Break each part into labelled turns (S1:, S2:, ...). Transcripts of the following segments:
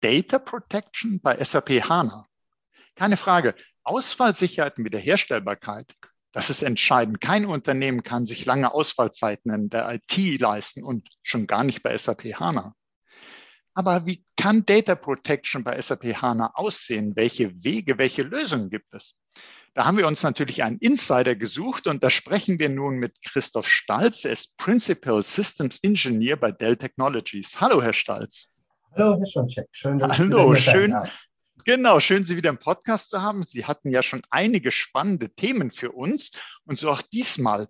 S1: Data Protection bei SAP HANA. Keine Frage, Ausfallsicherheit und Wiederherstellbarkeit, das ist entscheidend. Kein Unternehmen kann sich lange Ausfallzeiten in der IT leisten und schon gar nicht bei SAP HANA. Aber wie kann Data Protection bei SAP HANA aussehen? Welche Wege, welche Lösungen gibt es? Da haben wir uns natürlich einen Insider gesucht und da sprechen wir nun mit Christoph Stalz. Er ist Principal Systems Engineer bei Dell Technologies. Hallo, Herr Stalz.
S2: Hallo, Herr Schoncheck.
S1: Schön, dass Hallo, Sie schön. Genau, schön, Sie wieder im Podcast zu haben. Sie hatten ja schon einige spannende Themen für uns und so auch diesmal.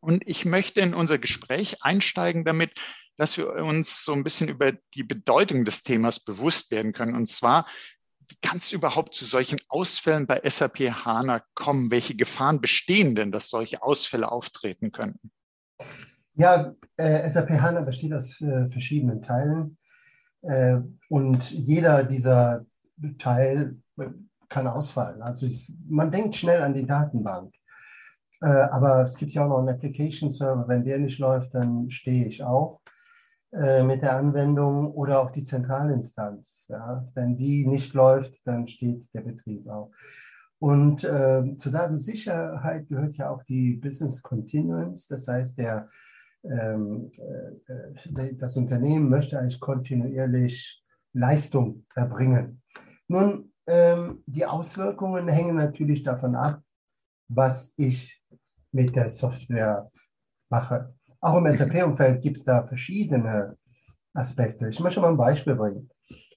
S1: Und ich möchte in unser Gespräch einsteigen damit, dass wir uns so ein bisschen über die Bedeutung des Themas bewusst werden können. Und zwar, wie kann es überhaupt zu solchen Ausfällen bei SAP HANA kommen? Welche Gefahren bestehen denn, dass solche Ausfälle auftreten könnten?
S2: Ja, äh, SAP HANA besteht aus äh, verschiedenen Teilen und jeder dieser Teil äh, kann ausfallen. Also ich, man denkt schnell an die Datenbank, äh, aber es gibt ja auch noch einen Application Server. Wenn der nicht läuft, dann stehe ich auch. Äh, mit der Anwendung oder auch die Zentralinstanz. Ja. Wenn die nicht läuft, dann steht der Betrieb auch. Und äh, zur Datensicherheit gehört ja auch die Business Continuance, das heißt, der, äh, das Unternehmen möchte eigentlich kontinuierlich Leistung erbringen. Nun, ähm, die Auswirkungen hängen natürlich davon ab, was ich mit der Software mache. Auch im SAP-Umfeld gibt es da verschiedene Aspekte. Ich möchte mal ein Beispiel bringen.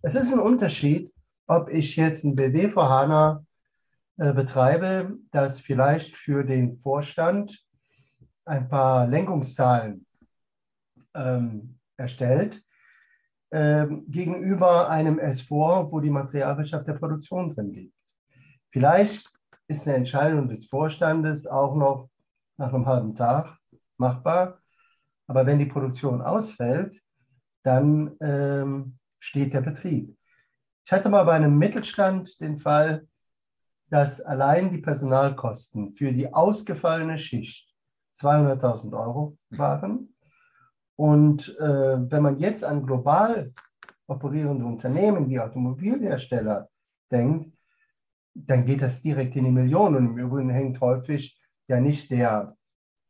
S2: Es ist ein Unterschied, ob ich jetzt ein BW für HANA äh, betreibe, das vielleicht für den Vorstand ein paar Lenkungszahlen ähm, erstellt, ähm, gegenüber einem S4, wo die Materialwirtschaft der Produktion drin liegt. Vielleicht ist eine Entscheidung des Vorstandes auch noch nach einem halben Tag machbar. Aber wenn die Produktion ausfällt, dann ähm, steht der Betrieb. Ich hatte mal bei einem Mittelstand den Fall, dass allein die Personalkosten für die ausgefallene Schicht 200.000 Euro waren. Und äh, wenn man jetzt an global operierende Unternehmen wie Automobilhersteller denkt, dann geht das direkt in die Millionen. Und im Übrigen hängt häufig ja nicht der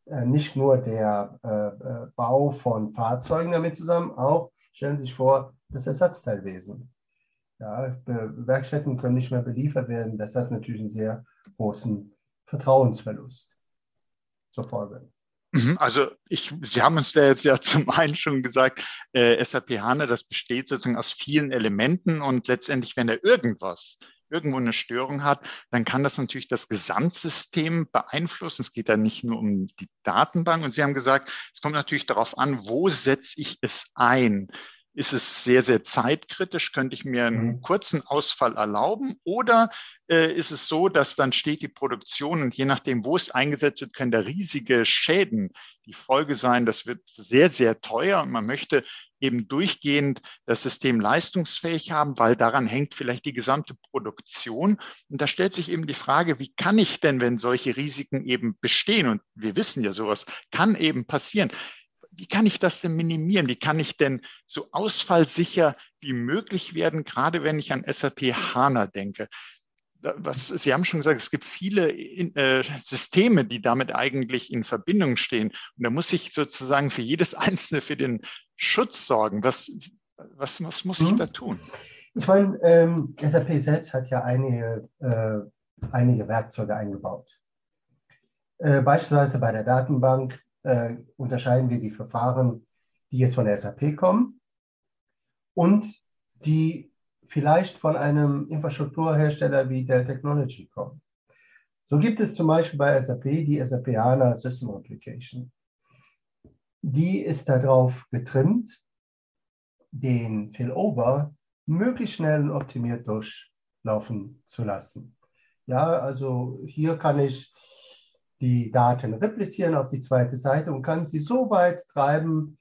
S2: äh, nicht nur der äh, äh, Bau von Fahrzeugen damit zusammen, auch stellen Sie sich vor, das Ersatzteilwesen. Ja, Werkstätten können nicht mehr beliefert werden. Das hat natürlich einen sehr großen Vertrauensverlust zur Folge.
S1: Mhm, also ich, Sie haben uns da jetzt ja zum einen schon gesagt, äh, SAP HANA, das besteht sozusagen aus vielen Elementen und letztendlich, wenn da irgendwas irgendwo eine Störung hat, dann kann das natürlich das Gesamtsystem beeinflussen. Es geht da nicht nur um die Datenbank. Und Sie haben gesagt, es kommt natürlich darauf an, wo setze ich es ein? Ist es sehr, sehr zeitkritisch? Könnte ich mir einen mhm. kurzen Ausfall erlauben? Oder äh, ist es so, dass dann steht die Produktion und je nachdem, wo es eingesetzt wird, können da riesige Schäden die Folge sein. Das wird sehr, sehr teuer und man möchte eben durchgehend das System leistungsfähig haben, weil daran hängt vielleicht die gesamte Produktion. Und da stellt sich eben die Frage, wie kann ich denn, wenn solche Risiken eben bestehen, und wir wissen ja sowas, kann eben passieren, wie kann ich das denn minimieren? Wie kann ich denn so ausfallsicher wie möglich werden, gerade wenn ich an SAP HANA denke? Was, Sie haben schon gesagt, es gibt viele äh, Systeme, die damit eigentlich in Verbindung stehen. Und da muss ich sozusagen für jedes einzelne für den Schutz sorgen. Was, was, was muss ich mhm. da tun?
S2: Ich meine, ähm, SAP selbst hat ja einige, äh, einige Werkzeuge eingebaut. Äh, beispielsweise bei der Datenbank äh, unterscheiden wir die Verfahren, die jetzt von der SAP kommen und die vielleicht von einem Infrastrukturhersteller wie Dell Technology kommen. So gibt es zum Beispiel bei SAP die SAP HANA System Application. Die ist darauf getrimmt, den Failover möglichst schnell und optimiert durchlaufen zu lassen. Ja, also hier kann ich die Daten replizieren auf die zweite Seite und kann sie so weit treiben,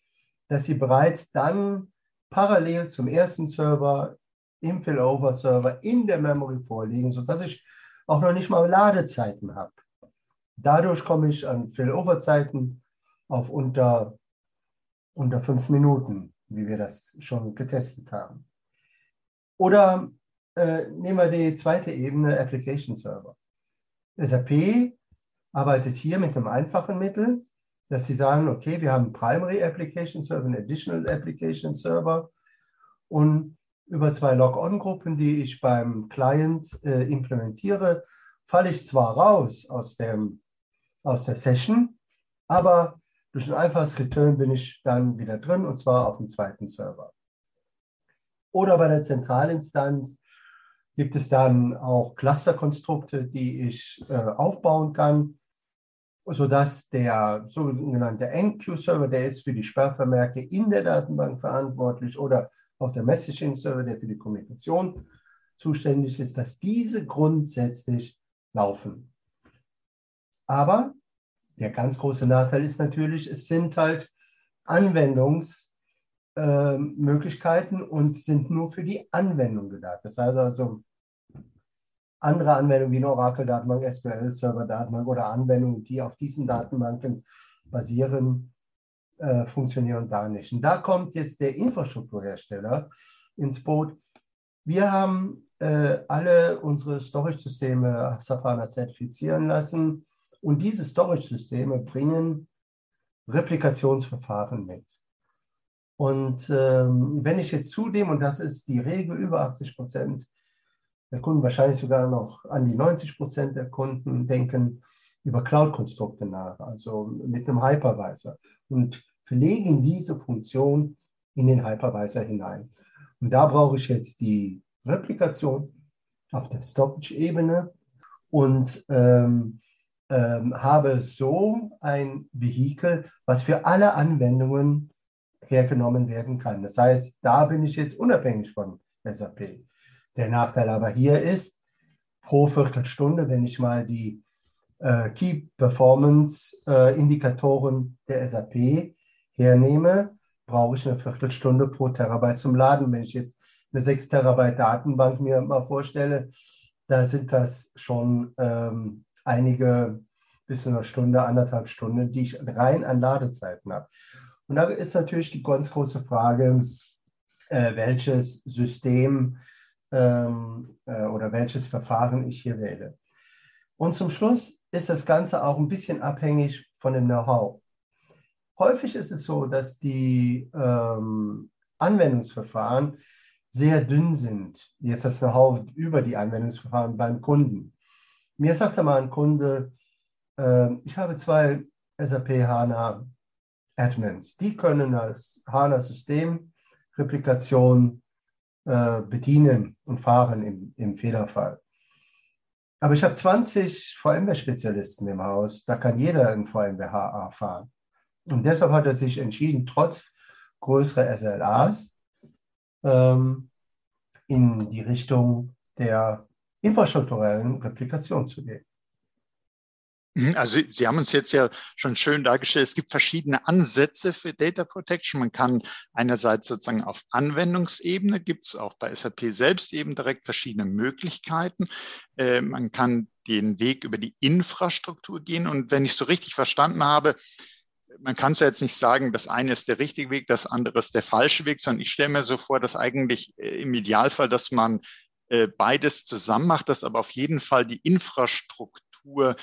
S2: dass sie bereits dann parallel zum ersten Server im Failover-Server in der Memory vorliegen, sodass ich auch noch nicht mal Ladezeiten habe. Dadurch komme ich an Failover-Zeiten auf unter, unter fünf Minuten, wie wir das schon getestet haben. Oder äh, nehmen wir die zweite Ebene, Application Server. SAP arbeitet hier mit einem einfachen Mittel, dass sie sagen, okay, wir haben Primary Application Server, einen Additional Application Server und über zwei Log-on-Gruppen, die ich beim Client äh, implementiere, falle ich zwar raus aus, dem, aus der Session, aber durch ein einfaches Return bin ich dann wieder drin und zwar auf dem zweiten Server. Oder bei der Zentralinstanz gibt es dann auch Clusterkonstrukte, die ich äh, aufbauen kann, sodass der sogenannte NQ-Server, der ist für die Sperrvermerke in der Datenbank verantwortlich, oder auch der Messaging-Server, der für die Kommunikation zuständig ist, dass diese grundsätzlich laufen. Aber der ganz große Nachteil ist natürlich, es sind halt Anwendungsmöglichkeiten äh, und sind nur für die Anwendung gedacht. Das heißt also, andere Anwendungen wie eine Oracle-Datenbank, SQL-Server-Datenbank oder Anwendungen, die auf diesen Datenbanken basieren, äh, funktionieren da nicht. Und da kommt jetzt der Infrastrukturhersteller ins Boot. Wir haben äh, alle unsere Storage-Systeme Safana zertifizieren lassen und diese Storage-Systeme bringen Replikationsverfahren mit. Und ähm, wenn ich jetzt zudem, und das ist die Regel, über 80 Prozent der Kunden, wahrscheinlich sogar noch an die 90 Prozent der Kunden denken über Cloud-Konstrukte nach, also mit einem Hypervisor und verlegen diese Funktion in den Hypervisor hinein. Und da brauche ich jetzt die Replikation auf der Storage-Ebene und ähm, ähm, habe so ein Vehikel, was für alle Anwendungen hergenommen werden kann. Das heißt, da bin ich jetzt unabhängig von SAP. Der Nachteil aber hier ist, pro Viertelstunde, wenn ich mal die äh, Key Performance äh, Indikatoren der SAP hernehme, brauche ich eine Viertelstunde pro Terabyte zum Laden. Wenn ich jetzt eine 6 Terabyte Datenbank mir mal vorstelle, da sind das schon ähm, einige bis zu einer Stunde, anderthalb Stunden, die ich rein an Ladezeiten habe. Und da ist natürlich die ganz große Frage, äh, welches System ähm, äh, oder welches Verfahren ich hier wähle. Und zum Schluss ist das Ganze auch ein bisschen abhängig von dem Know-how. Häufig ist es so, dass die ähm, Anwendungsverfahren sehr dünn sind. Jetzt das Know-how über die Anwendungsverfahren beim Kunden. Mir sagte mal ein Kunde, äh, ich habe zwei SAP HANA Admins. Die können das HANA-System Replikation äh, bedienen und fahren im, im Fehlerfall. Aber ich habe 20 VMware-Spezialisten im Haus, da kann jeder ein VMware HA fahren. Und deshalb hat er sich entschieden, trotz größerer SLAs ähm, in die Richtung der infrastrukturellen Replikation zu gehen.
S1: Mhm, also Sie haben uns jetzt ja schon schön dargestellt, es gibt verschiedene Ansätze für Data Protection. Man kann einerseits sozusagen auf Anwendungsebene, gibt es auch bei SAP selbst eben direkt verschiedene Möglichkeiten. Äh, man kann den Weg über die Infrastruktur gehen. Und wenn ich es so richtig verstanden habe, man kann es ja jetzt nicht sagen, das eine ist der richtige Weg, das andere ist der falsche Weg, sondern ich stelle mir so vor, dass eigentlich äh, im Idealfall, dass man äh, beides zusammen macht, dass aber auf jeden Fall die Infrastruktur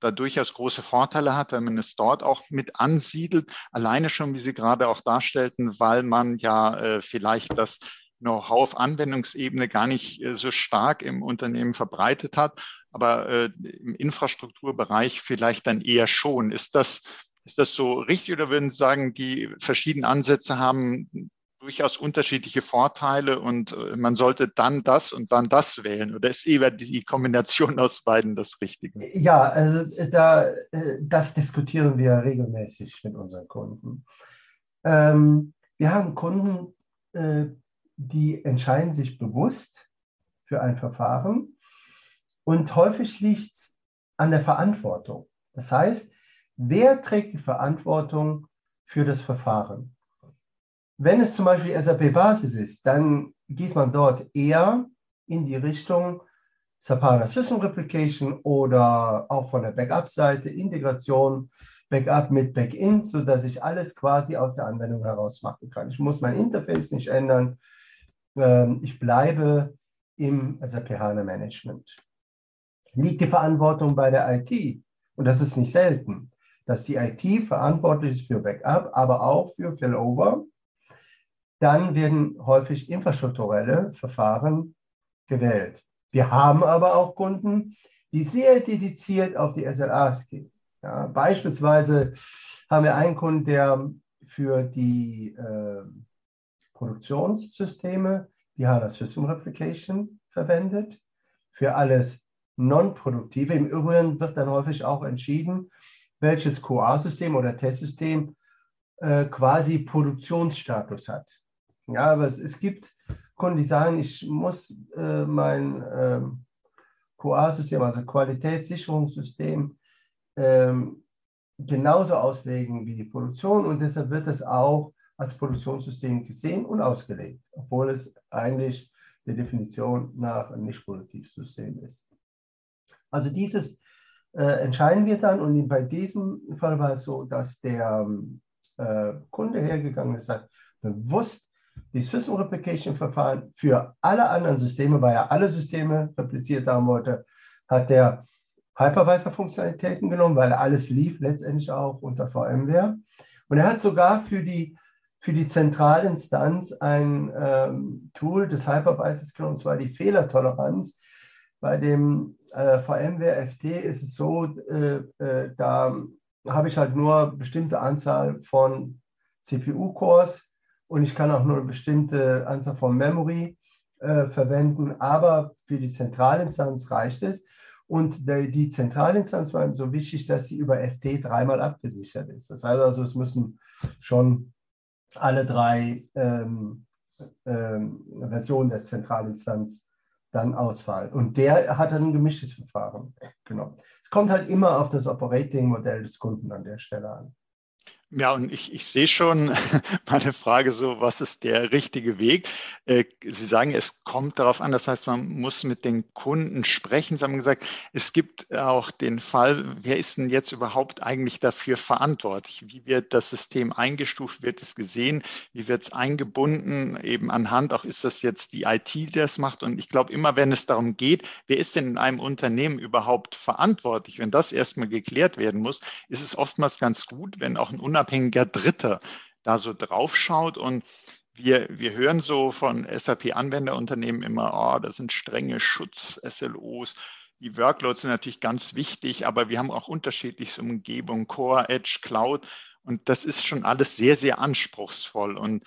S1: da durchaus große Vorteile hat, wenn man es dort auch mit ansiedelt. Alleine schon, wie Sie gerade auch darstellten, weil man ja äh, vielleicht das Know-how auf Anwendungsebene gar nicht äh, so stark im Unternehmen verbreitet hat, aber äh, im Infrastrukturbereich vielleicht dann eher schon. Ist das, ist das so richtig oder würden Sie sagen, die verschiedenen Ansätze haben durchaus unterschiedliche Vorteile und äh, man sollte dann das und dann das wählen? Oder ist eher die Kombination aus beiden das Richtige?
S2: Ja, also äh, da, äh, das diskutieren wir regelmäßig mit unseren Kunden. Ähm, wir haben Kunden, die entscheiden sich bewusst für ein Verfahren und häufig liegt es an der Verantwortung. Das heißt, wer trägt die Verantwortung für das Verfahren? Wenn es zum Beispiel SAP-Basis ist, dann geht man dort eher in die Richtung Sapana System Replication oder auch von der Backup-Seite Integration, Backup mit Backend, sodass ich alles quasi aus der Anwendung heraus machen kann. Ich muss mein Interface nicht ändern. Ähm, ich bleibe im SAP HANA Management. Liegt die Verantwortung bei der IT? Und das ist nicht selten, dass die IT verantwortlich ist für Backup, aber auch für Failover. Dann werden häufig infrastrukturelle Verfahren gewählt. Wir haben aber auch Kunden, die sehr dediziert auf die SLAs gehen. Ja, beispielsweise haben wir einen Kunden, der für die äh, Produktionssysteme die HANA System Replication verwendet. Für alles Non-Produktive. Im Übrigen wird dann häufig auch entschieden, welches QA-System oder Testsystem äh, quasi Produktionsstatus hat. Ja, aber es, es gibt Kunden, die sagen, ich muss äh, mein äh, QA-System, also Qualitätssicherungssystem, ähm, genauso auslegen wie die Produktion. Und deshalb wird es auch als Produktionssystem gesehen und ausgelegt, obwohl es eigentlich der Definition nach ein Nicht-Produktivsystem ist. Also dieses äh, entscheiden wir dann. Und bei diesem Fall war es so, dass der äh, Kunde hergegangen ist, hat bewusst die System Replication Verfahren für alle anderen Systeme, weil er alle Systeme repliziert haben wollte, hat der Hypervisor-Funktionalitäten genommen, weil alles lief letztendlich auch unter VMware. Und er hat sogar für die, für die Zentralinstanz ein ähm, Tool des Hypervisors genommen, und zwar die Fehlertoleranz. Bei dem äh, VMware FT ist es so, äh, äh, da habe ich halt nur bestimmte Anzahl von CPU-Cores und ich kann auch nur eine bestimmte Anzahl von Memory äh, verwenden, aber für die Zentralinstanz reicht es. Und die, die Zentralinstanz war so wichtig, dass sie über FT dreimal abgesichert ist. Das heißt also, es müssen schon alle drei ähm, ähm, Versionen der Zentralinstanz dann ausfallen. Und der hat dann ein gemischtes Verfahren genommen. Es kommt halt immer auf das Operating-Modell des Kunden an der Stelle an.
S1: Ja, und ich, ich sehe schon meine Frage so, was ist der richtige Weg? Äh, Sie sagen, es kommt darauf an, das heißt, man muss mit den Kunden sprechen. Sie haben gesagt, es gibt auch den Fall, wer ist denn jetzt überhaupt eigentlich dafür verantwortlich? Wie wird das System eingestuft? Wird es gesehen? Wie wird es eingebunden? Eben anhand, auch ist das jetzt die IT, die das macht? Und ich glaube, immer wenn es darum geht, wer ist denn in einem Unternehmen überhaupt verantwortlich? Wenn das erstmal geklärt werden muss, ist es oftmals ganz gut, wenn auch ein unabhängiger Dritter da so draufschaut und wir, wir hören so von SAP-Anwenderunternehmen immer, oh, das sind strenge Schutz-SLOs. Die Workloads sind natürlich ganz wichtig, aber wir haben auch unterschiedliche Umgebungen, Core, Edge, Cloud. Und das ist schon alles sehr, sehr anspruchsvoll. Und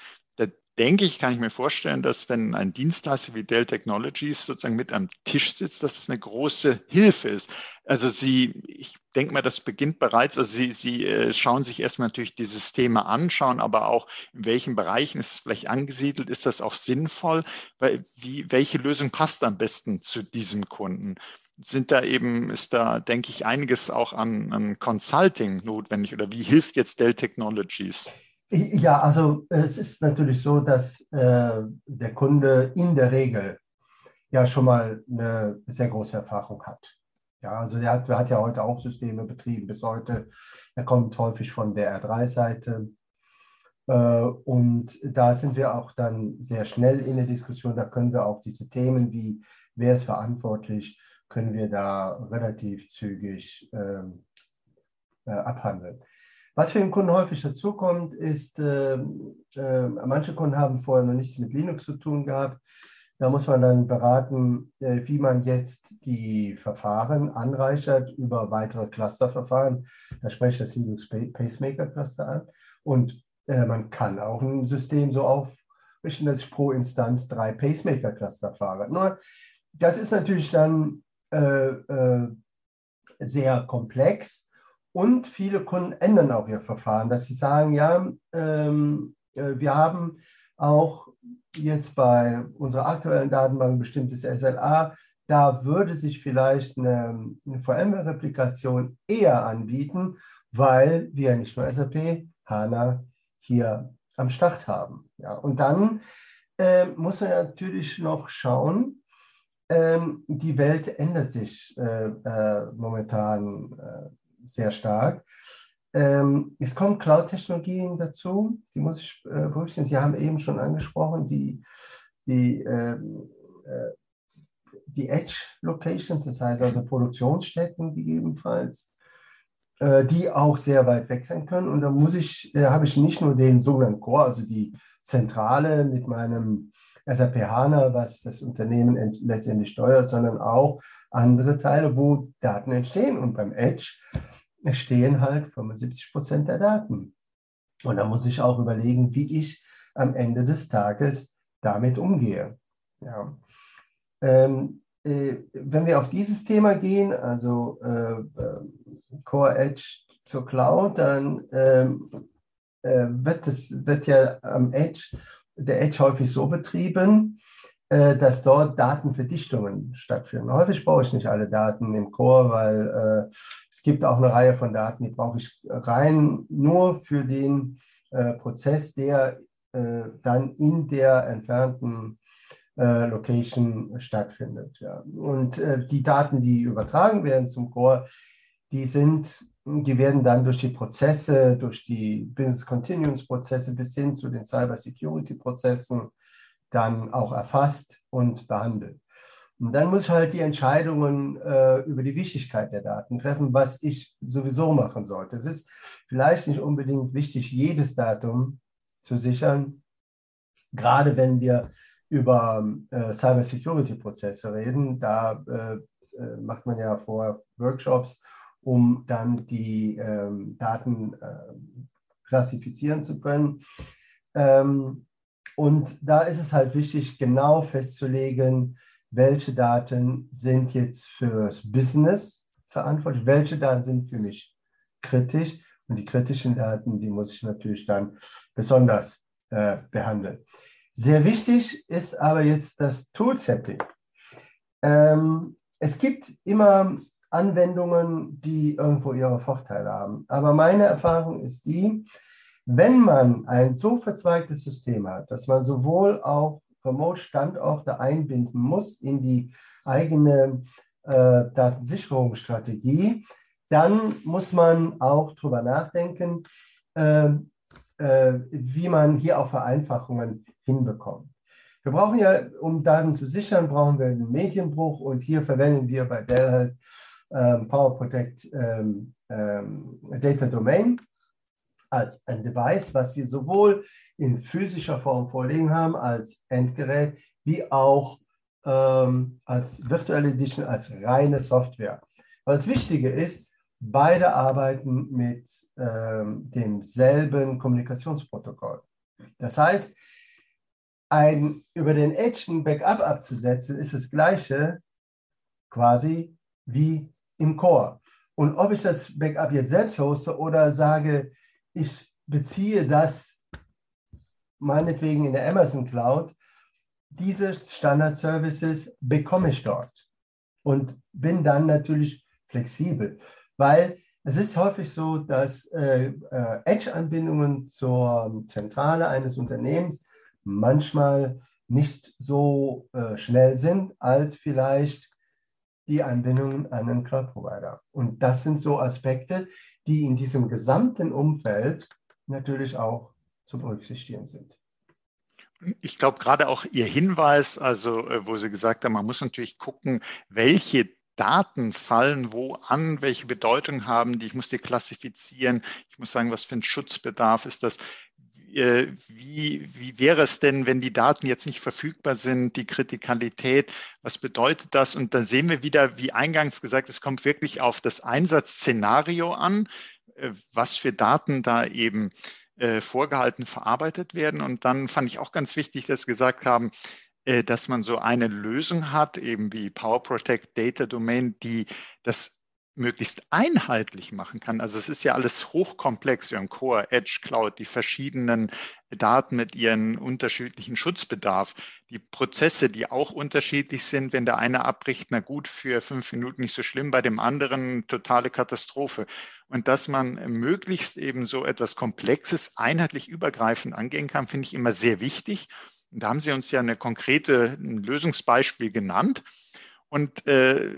S1: denke ich, kann ich mir vorstellen, dass wenn ein Dienstleister wie Dell Technologies sozusagen mit am Tisch sitzt, dass es eine große Hilfe ist. Also Sie, ich denke mal, das beginnt bereits, also Sie, Sie äh, schauen sich erstmal natürlich die Systeme an, schauen aber auch, in welchen Bereichen ist es vielleicht angesiedelt, ist das auch sinnvoll, weil wie, welche Lösung passt am besten zu diesem Kunden? sind da eben, ist da, denke ich, einiges auch an, an Consulting notwendig oder wie hilft jetzt Dell Technologies?
S2: Ja, also es ist natürlich so, dass äh, der Kunde in der Regel ja schon mal eine sehr große Erfahrung hat. Ja, also er hat, hat ja heute auch Systeme betrieben bis heute. Er kommt häufig von der R3-Seite. Äh, und da sind wir auch dann sehr schnell in der Diskussion. Da können wir auch diese Themen wie, wer ist verantwortlich, können wir da relativ zügig ähm, äh, abhandeln. Was für den Kunden häufig dazukommt, ist, äh, äh, manche Kunden haben vorher noch nichts mit Linux zu tun gehabt. Da muss man dann beraten, äh, wie man jetzt die Verfahren anreichert über weitere Clusterverfahren. Da spreche ich das Linux Pacemaker Cluster an. Und äh, man kann auch ein System so aufrichten, dass ich pro Instanz drei Pacemaker Cluster fahre. Nur, das ist natürlich dann äh, äh, sehr komplex und viele Kunden ändern auch ihr Verfahren, dass sie sagen, ja, ähm, äh, wir haben auch jetzt bei unserer aktuellen Datenbank ein bestimmtes SLA, da würde sich vielleicht eine, eine VMware-Replikation eher anbieten, weil wir nicht nur SAP HANA hier am Start haben. Ja, und dann äh, muss man natürlich noch schauen, ähm, die Welt ändert sich äh, äh, momentan äh, sehr stark. Ähm, es kommen Cloud-Technologien dazu, die muss ich äh, berücksichtigen. Sie haben eben schon angesprochen, die, die, ähm, äh, die Edge-Locations, das heißt also Produktionsstätten gegebenenfalls, äh, die auch sehr weit weg sein können. Und da muss ich, äh, habe ich nicht nur den sogenannten Core, also die Zentrale mit meinem SAP HANA, was das Unternehmen letztendlich steuert, sondern auch andere Teile, wo Daten entstehen. Und beim Edge stehen halt 75 Prozent der Daten. Und da muss ich auch überlegen, wie ich am Ende des Tages damit umgehe. Ja. Ähm, äh, wenn wir auf dieses Thema gehen, also äh, äh Core Edge zur Cloud, dann ähm, äh, wird, das, wird ja am Edge, der Edge häufig so betrieben, äh, dass dort Datenverdichtungen stattfinden. Häufig brauche ich nicht alle Daten im Core, weil äh, es gibt auch eine Reihe von Daten, die brauche ich rein nur für den äh, Prozess, der äh, dann in der entfernten äh, Location stattfindet. Ja. Und äh, die Daten, die übertragen werden zum Core, die sind die werden dann durch die Prozesse, durch die Business Continuums Prozesse bis hin zu den Cyber Security Prozessen dann auch erfasst und behandelt. Und dann muss ich halt die Entscheidungen äh, über die Wichtigkeit der Daten treffen, was ich sowieso machen sollte. Es ist vielleicht nicht unbedingt wichtig, jedes Datum zu sichern, gerade wenn wir über äh, Cyber Security Prozesse reden. Da äh, äh macht man ja vor Workshops, um dann die ähm, Daten ähm, klassifizieren zu können. Ähm, und da ist es halt wichtig, genau festzulegen, welche Daten sind jetzt fürs Business verantwortlich, welche Daten sind für mich kritisch. Und die kritischen Daten, die muss ich natürlich dann besonders äh, behandeln. Sehr wichtig ist aber jetzt das Tool-Setting. Ähm, es gibt immer Anwendungen, die irgendwo ihre Vorteile haben. Aber meine Erfahrung ist die, wenn man ein so verzweigtes System hat, dass man sowohl auch Remote-Standorte einbinden muss in die eigene äh, Datensicherungsstrategie, dann muss man auch darüber nachdenken, äh, äh, wie man hier auch Vereinfachungen hinbekommt. Wir brauchen ja, um Daten zu sichern, brauchen wir einen Medienbruch und hier verwenden wir bei Dell halt ähm, Power Protect ähm, ähm, Data Domain als ein Device, was wir sowohl in physischer Form vorliegen haben als Endgerät, wie auch ähm, als virtuelle Edition, als reine Software. Aber das Wichtige ist, beide arbeiten mit ähm, demselben Kommunikationsprotokoll. Das heißt, ein, über den Edge ein Backup abzusetzen, ist das gleiche quasi wie im Core. Und ob ich das Backup jetzt selbst hoste oder sage, ich beziehe das meinetwegen in der Amazon Cloud, diese Standard-Services bekomme ich dort und bin dann natürlich flexibel, weil es ist häufig so, dass äh, äh, Edge-Anbindungen zur Zentrale eines Unternehmens manchmal nicht so äh, schnell sind, als vielleicht die Anbindung an einen Cloud-Provider. Und das sind so Aspekte, die in diesem gesamten Umfeld natürlich auch zu berücksichtigen sind.
S1: Ich glaube, gerade auch Ihr Hinweis, also äh, wo Sie gesagt haben, man muss natürlich gucken, welche Daten fallen wo an, welche Bedeutung haben die, ich muss die klassifizieren, ich muss sagen, was für ein Schutzbedarf ist das. Äh, wie, wie wäre es denn, wenn die Daten jetzt nicht verfügbar sind, die Kritikalität, was bedeutet das? Und dann sehen wir wieder, wie eingangs gesagt, es kommt wirklich auf das Einsatzszenario an, äh, was für Daten da eben äh, vorgehalten verarbeitet werden. Und dann fand ich auch ganz wichtig, dass Sie gesagt haben, dass man so eine Lösung hat, eben wie Power Protect Data Domain, die das möglichst einheitlich machen kann. Also es ist ja alles hochkomplex. Wir haben Core, Edge, Cloud, die verschiedenen Daten mit ihren unterschiedlichen Schutzbedarf, die Prozesse, die auch unterschiedlich sind. Wenn der eine abbricht, na gut, für fünf Minuten nicht so schlimm, bei dem anderen totale Katastrophe. Und dass man möglichst eben so etwas Komplexes einheitlich übergreifend angehen kann, finde ich immer sehr wichtig. Und da haben Sie uns ja eine konkrete ein Lösungsbeispiel genannt. Und äh,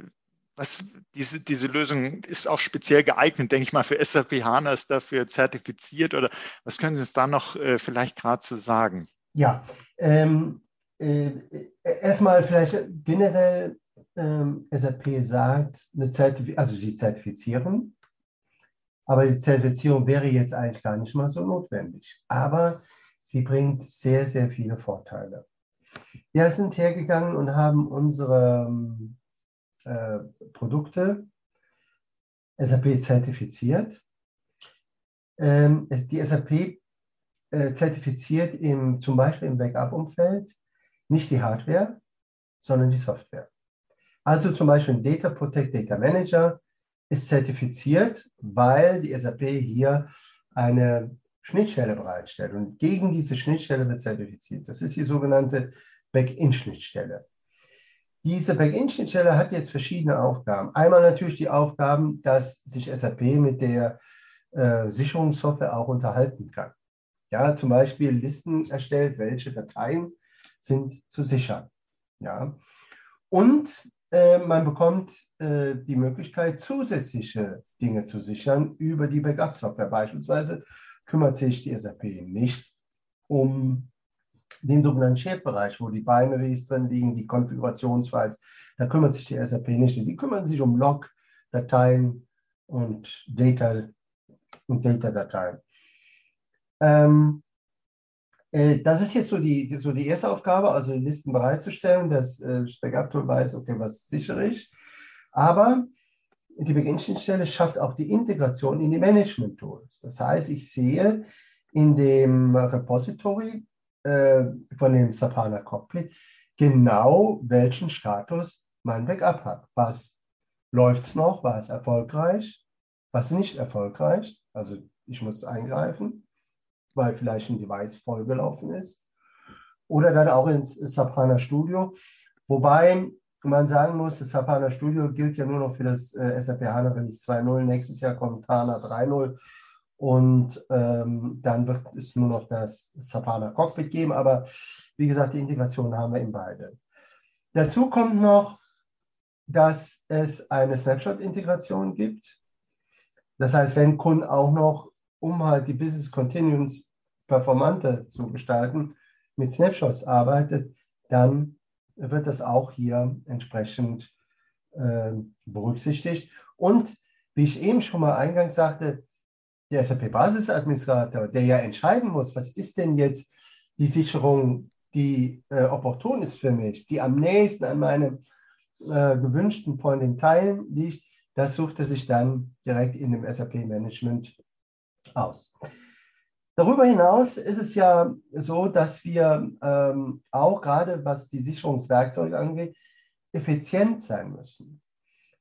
S1: was diese, diese Lösung ist auch speziell geeignet, denke ich mal, für SAP HANA ist dafür zertifiziert oder was können Sie uns da noch äh, vielleicht gerade zu sagen?
S2: Ja, ähm, äh, erstmal vielleicht generell ähm, SAP sagt, eine Zertif also sie zertifizieren, aber die Zertifizierung wäre jetzt eigentlich gar nicht mal so notwendig. Aber sie bringt sehr, sehr viele Vorteile. Wir sind hergegangen und haben unsere ähm, äh, Produkte SAP zertifiziert. Ähm, die SAP äh, zertifiziert im, zum Beispiel im Backup-Umfeld nicht die Hardware, sondern die Software. Also zum Beispiel Data Protect Data Manager ist zertifiziert, weil die SAP hier eine Schnittstelle bereitstellt. Und gegen diese Schnittstelle wird zertifiziert. Das ist die sogenannte Back-in-Schnittstelle. Diese Backend-Schnittstelle hat jetzt verschiedene Aufgaben. Einmal natürlich die Aufgaben, dass sich SAP mit der äh, Sicherungssoftware auch unterhalten kann. Ja, zum Beispiel Listen erstellt, welche Dateien sind zu sichern. Ja. Und äh, man bekommt äh, die Möglichkeit, zusätzliche Dinge zu sichern über die Backup-Software. Beispielsweise kümmert sich die SAP nicht um den sogenannten Shared-Bereich, wo die Binaries drin liegen, die Konfigurationsfiles, da kümmert sich die SAP nicht. Die kümmern sich um Log, Dateien und Data und Data-Dateien. Ähm, äh, das ist jetzt so die, so die erste Aufgabe, also Listen bereitzustellen, dass äh, Backup-Tool weiß, okay, was sichere ich. Aber die Beginn-Schnittstelle schafft auch die Integration in die Management-Tools. Das heißt, ich sehe in dem Repository äh, von dem Sapana Cockpit genau, welchen Status mein Backup hat. Was läuft es noch? War es erfolgreich? Was nicht erfolgreich? Also ich muss eingreifen, weil vielleicht ein Device vollgelaufen ist. Oder dann auch ins Sapana Studio. Wobei man sagen muss, das Sapana Studio gilt ja nur noch für das äh, SAP HANA Release 2.0. Nächstes Jahr kommt HANA 3.0 und ähm, dann wird es nur noch das Sapana Cockpit geben. Aber wie gesagt, die Integration haben wir in beide. Dazu kommt noch, dass es eine Snapshot-Integration gibt. Das heißt, wenn Kunden auch noch, um halt die Business Continuums performanter zu gestalten, mit Snapshots arbeitet, dann wird das auch hier entsprechend äh, berücksichtigt. Und wie ich eben schon mal eingangs sagte, der SAP-Basisadministrator, der ja entscheiden muss, was ist denn jetzt die Sicherung, die äh, opportun ist für mich, die am nächsten an meinem äh, gewünschten Point in Time liegt, das sucht er sich dann direkt in dem SAP-Management aus. Darüber hinaus ist es ja so, dass wir ähm, auch gerade was die Sicherungswerkzeuge angeht, effizient sein müssen.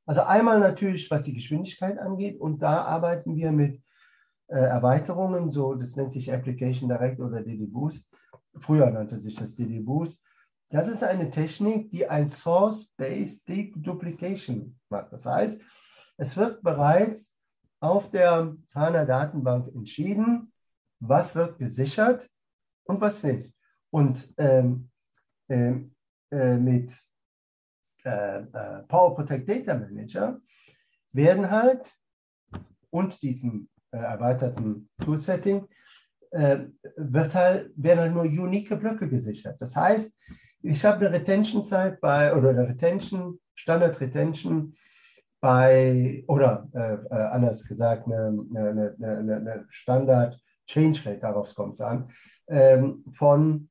S2: Also einmal natürlich, was die Geschwindigkeit angeht, und da arbeiten wir mit Erweiterungen, so das nennt sich Application Direct oder DD Boost. Früher nannte sich das DD Boost. Das ist eine Technik, die ein Source-Based Deduplication macht. Das heißt, es wird bereits auf der HANA-Datenbank entschieden, was wird gesichert und was nicht. Und ähm, ähm äh, mit äh, äh, Power Protect Data Manager werden halt und diesem äh, erweiterten Toolsetting, äh, wird halt, werden halt nur unique Blöcke gesichert. Das heißt, ich habe eine Retention-Zeit bei, oder eine Retention, Standard-Retention bei, oder äh, äh, anders gesagt, eine, eine, eine, eine Standard-Change Rate, darauf kommt es an, ähm, von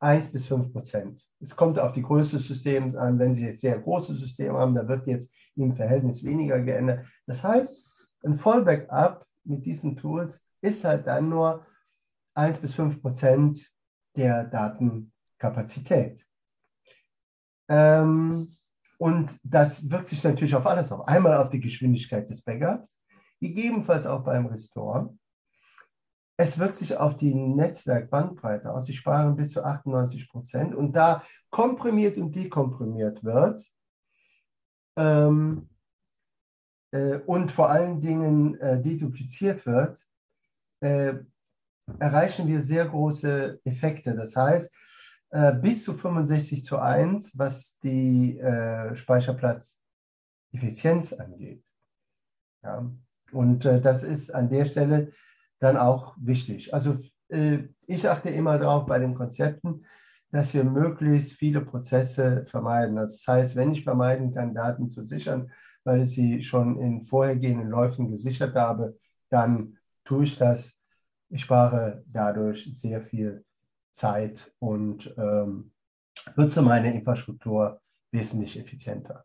S2: 1 bis 5 Prozent. Es kommt auf die Größe des Systems an. Wenn Sie jetzt sehr große Systeme haben, da wird jetzt im Verhältnis weniger geändert. Das heißt, ein Fallback-Up mit diesen Tools ist halt dann nur 1 bis 5 Prozent der Datenkapazität. Ähm, Und das wirkt sich natürlich auf alles auf. Einmal auf die Geschwindigkeit des Backups, gegebenenfalls auch beim Restore. Es wirkt sich auf die Netzwerkbandbreite aus. Sie sparen bis zu 98 Prozent. Und da komprimiert und dekomprimiert wird ähm, äh, und vor allen Dingen äh, dedupliziert wird, äh, erreichen wir sehr große Effekte. Das heißt, äh, bis zu 65 zu 1, was die äh, Speicherplatzeffizienz angeht. Ja. Und äh, das ist an der Stelle dann auch wichtig. Also äh, ich achte immer darauf bei den Konzepten, dass wir möglichst viele Prozesse vermeiden. Das heißt, wenn ich vermeiden kann, Daten zu sichern, weil ich sie schon in vorhergehenden Läufen gesichert habe, dann tue ich das. Ich spare dadurch sehr viel Zeit und ähm, nutze meine Infrastruktur wesentlich effizienter.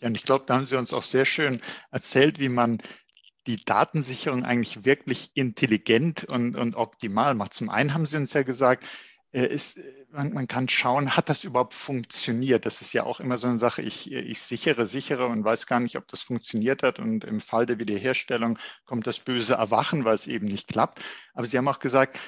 S1: Ja, und ich glaube, da haben Sie uns auch sehr schön erzählt, wie man die Datensicherung eigentlich wirklich intelligent und, und optimal macht. Zum einen haben Sie uns ja gesagt, ist, man, man, kann schauen, hat das überhaupt funktioniert? Das ist ja auch immer so eine Sache, ich, ich sichere, sichere und weiß gar nicht, ob das funktioniert hat. Und im Fall der Wiederherstellung kommt das böse Erwachen, weil es eben nicht klappt. Aber Sie haben auch gesagt,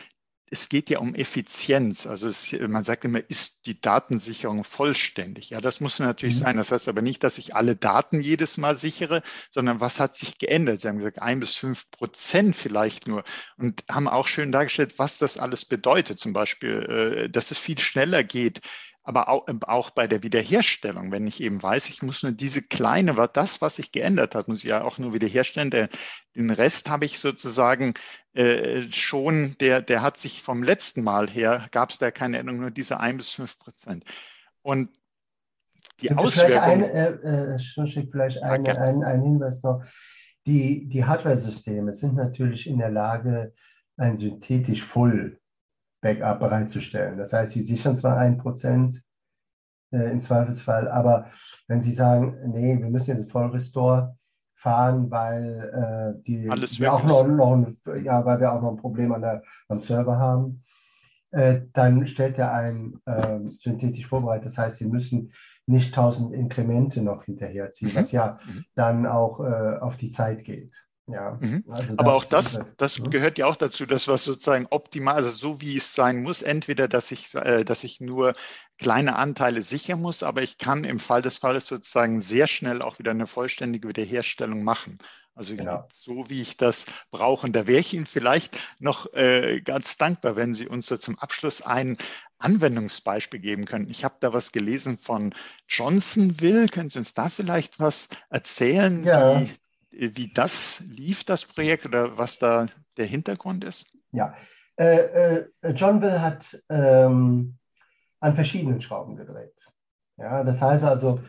S1: es geht ja um Effizienz. Also es, man sagt immer, ist die Datensicherung vollständig? Ja, das muss natürlich mhm. sein. Das heißt aber nicht, dass ich alle Daten jedes Mal sichere, sondern was hat sich geändert? Sie haben gesagt, ein bis fünf Prozent vielleicht nur und haben auch schön dargestellt, was das alles bedeutet. Zum Beispiel, äh, dass es viel schneller geht, aber auch, ähm, auch bei der Wiederherstellung, wenn ich eben weiß, ich muss nur diese kleine, war das, was sich geändert hat, muss ich ja auch nur wiederherstellen. Der, den Rest habe ich sozusagen äh, schon, der, der hat sich vom letzten Mal her, gab es da keine Änderung, nur diese ein bis fünf Prozent. Und die Auswirkungen.
S2: Vielleicht, ein, äh, äh, vielleicht ein, ein, ein Hinweis noch. Die, die Hardware-Systeme sind natürlich in der Lage, ein synthetisch Full Backup bereitzustellen. Das heißt, Sie sichern zwar ein Prozent äh, im Zweifelsfall, aber wenn Sie sagen, nee, wir müssen jetzt Voll Restore fahren, weil äh, die wir auch noch, noch ein, ja, weil wir auch noch ein Problem an der, am Server haben, äh, dann stellt er ein äh, synthetisch vorbereitet. Das heißt, Sie müssen nicht tausend Inkremente noch hinterherziehen, mhm. was ja mhm. dann auch äh, auf die Zeit geht. Ja,
S1: mhm. also Aber auch das, das ja. gehört ja auch dazu, dass was sozusagen optimal, also so wie es sein muss, entweder, dass ich, äh, dass ich nur kleine Anteile sichern muss, aber ich kann im Fall des Falles sozusagen sehr schnell auch wieder eine vollständige Wiederherstellung machen. Also genau. so wie ich das brauche. Und da wäre ich Ihnen vielleicht noch äh, ganz dankbar, wenn Sie uns so zum Abschluss ein Anwendungsbeispiel geben könnten. Ich habe da was gelesen von Johnsonville. Können Sie uns da vielleicht was erzählen?
S2: Ja.
S1: Die, wie das lief, das Projekt oder was da der Hintergrund ist?
S2: Ja, äh, äh, John Bill hat ähm, an verschiedenen Schrauben gedreht. Ja, das heißt also,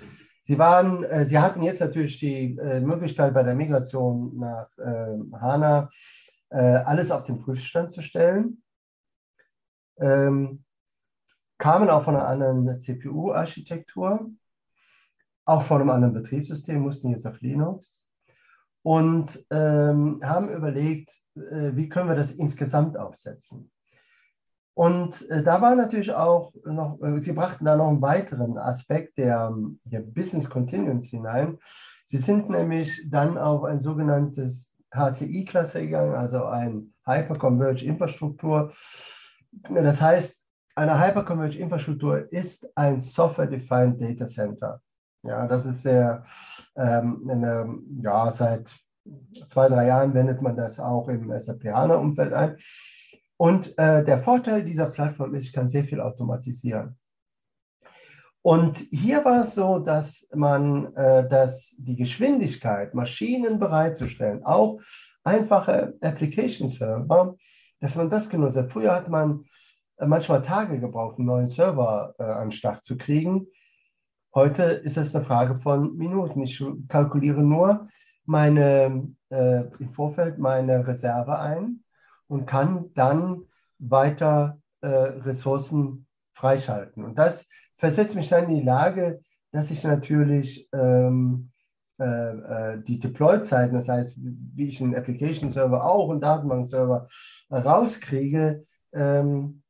S2: sie waren, äh, sie hatten jetzt natürlich die äh, Möglichkeit bei der Migration nach ähm, HANA äh, alles auf den Prüfstand zu stellen. Ähm, kamen auch von einer anderen CPU-Architektur, auch von einem anderen Betriebssystem, mussten jetzt auf Linux und ähm, haben überlegt, äh, wie können wir das insgesamt aufsetzen. Und äh, da war natürlich auch noch, äh, sie brachten da noch einen weiteren Aspekt der, der Business Continuance hinein. Sie sind nämlich dann auf ein sogenanntes HCI-Klasse gegangen, also ein Hyperconverged Infrastruktur. Das heißt, eine Hyperconverged Infrastruktur ist ein Software-Defined Data Center. Ja, das ist sehr, ähm, eine, ja, seit zwei, drei Jahren wendet man das auch im SAP HANA-Umfeld ein. Und äh, der Vorteil dieser Plattform ist, ich kann sehr viel automatisieren. Und hier war es so, dass man, äh, dass die Geschwindigkeit, Maschinen bereitzustellen, auch einfache Application Server, dass man das genutzt hat. Früher hat man äh, manchmal Tage gebraucht, einen neuen Server äh, an den Start zu kriegen. Heute ist es eine Frage von Minuten. Ich kalkuliere nur meine, äh, im Vorfeld meine Reserve ein und kann dann weiter äh, Ressourcen freischalten. Und das versetzt mich dann in die Lage, dass ich natürlich ähm, äh, äh die Deploy-Zeiten, das heißt, wie ich einen Application-Server auch und Datenbank-Server rauskriege, ähm,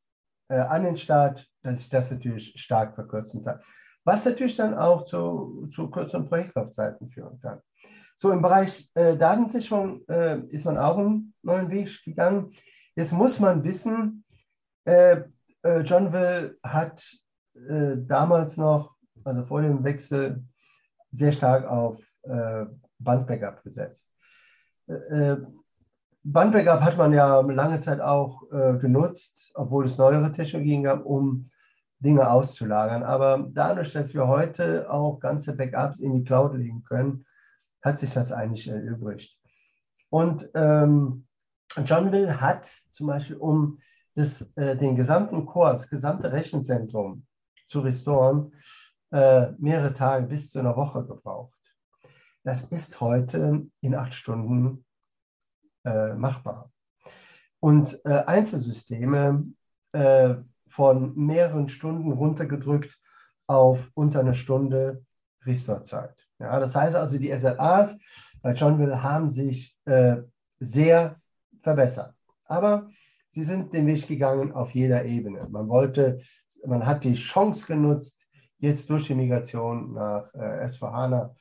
S2: äh, an den Start, dass ich das natürlich stark verkürzen kann. Was natürlich dann auch zu, zu kürzeren Projektlaufzeiten führen kann. So im Bereich äh, Datensicherung äh, ist man auch einen neuen Weg gegangen. Jetzt muss man wissen, äh, äh John Will hat äh, damals noch, also vor dem Wechsel, sehr stark auf äh, Bandbackup gesetzt. Bandbackup hat man ja lange Zeit auch genutzt, obwohl es neuere Technologien gab, um Dinge auszulagern. Aber dadurch, dass wir heute auch ganze Backups in die Cloud legen können, hat sich das eigentlich erübrigt. Und ähm, John Will hat zum Beispiel, um das, äh, den gesamten das gesamte Rechenzentrum zu restoren, äh, mehrere Tage bis zu einer Woche gebraucht. Das ist heute in acht Stunden äh, machbar. Und äh, Einzelsysteme äh, von mehreren Stunden runtergedrückt auf unter eine Stunde Restore-Zeit. Ja, das heißt also, die SLAs bei Johnville haben sich äh, sehr verbessert. Aber sie sind den Weg gegangen auf jeder Ebene. Man wollte, man hat die Chance genutzt, jetzt durch die Migration nach äh, S4HANA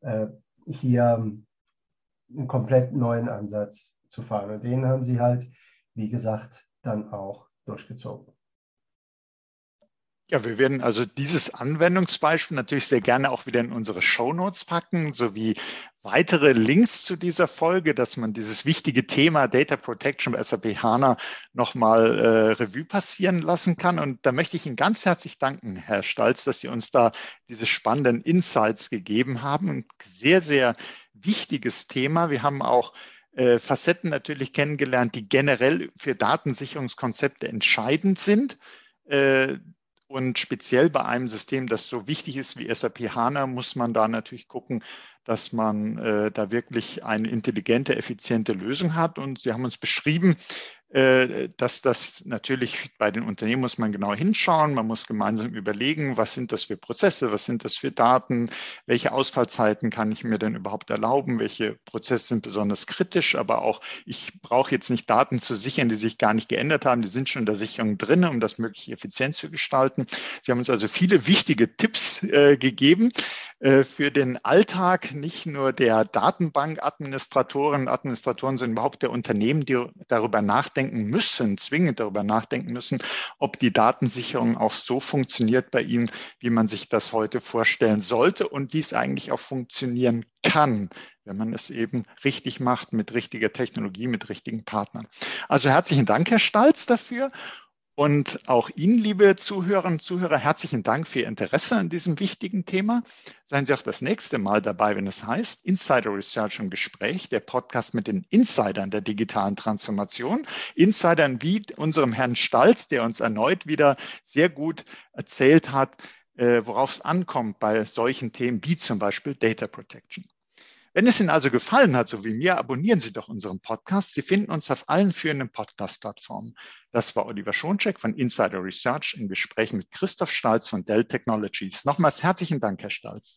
S2: äh, hier einen komplett neuen Ansatz zu fahren. Und den haben sie halt, wie gesagt, dann auch durchgezogen.
S1: Ja, wir werden also dieses Anwendungsbeispiel natürlich sehr gerne auch wieder in unsere Show Notes packen, sowie weitere Links zu dieser Folge, dass man dieses wichtige Thema Data Protection bei SAP HANA nochmal äh, Revue passieren lassen kann. Und da möchte ich Ihnen ganz herzlich danken, Herr Stalz, dass Sie uns da diese spannenden Insights gegeben haben. Ein sehr, sehr wichtiges Thema. Wir haben auch äh, Facetten natürlich kennengelernt, die generell für Datensicherungskonzepte entscheidend sind. Und speziell bei einem System, das so wichtig ist wie SAP HANA, muss man da natürlich gucken, dass man äh, da wirklich eine intelligente, effiziente Lösung hat. Und Sie haben uns beschrieben, dass das natürlich bei den Unternehmen muss man genau hinschauen. Man muss gemeinsam überlegen, was sind das für Prozesse, was sind das für Daten, welche Ausfallzeiten kann ich mir denn überhaupt erlauben, welche Prozesse sind besonders kritisch, aber auch ich brauche jetzt nicht Daten zu sichern, die sich gar nicht geändert haben, die sind schon in der Sicherung drin, um das möglichst effizient zu gestalten. Sie haben uns also viele wichtige Tipps äh, gegeben äh, für den Alltag, nicht nur der Datenbankadministratoren, Administratoren, sondern überhaupt der Unternehmen, die darüber nachdenken müssen, zwingend darüber nachdenken müssen, ob die Datensicherung auch so funktioniert bei ihnen, wie man sich das heute vorstellen sollte und wie es eigentlich auch funktionieren kann, wenn man es eben richtig macht mit richtiger Technologie, mit richtigen Partnern. Also herzlichen Dank, Herr Stalz, dafür. Und auch Ihnen, liebe Zuhörerinnen und Zuhörer, herzlichen Dank für Ihr Interesse an diesem wichtigen Thema. Seien Sie auch das nächste Mal dabei, wenn es heißt Insider Research und Gespräch, der Podcast mit den Insidern der digitalen Transformation. Insidern wie unserem Herrn Stalz, der uns erneut wieder sehr gut erzählt hat, äh, worauf es ankommt bei solchen Themen wie zum Beispiel Data Protection. Wenn es Ihnen also gefallen hat, so wie mir, abonnieren Sie doch unseren Podcast. Sie finden uns auf allen führenden Podcast-Plattformen. Das war Oliver Schoncheck von Insider Research im Gespräch mit Christoph Stalz von Dell Technologies. Nochmals herzlichen Dank, Herr Stalz.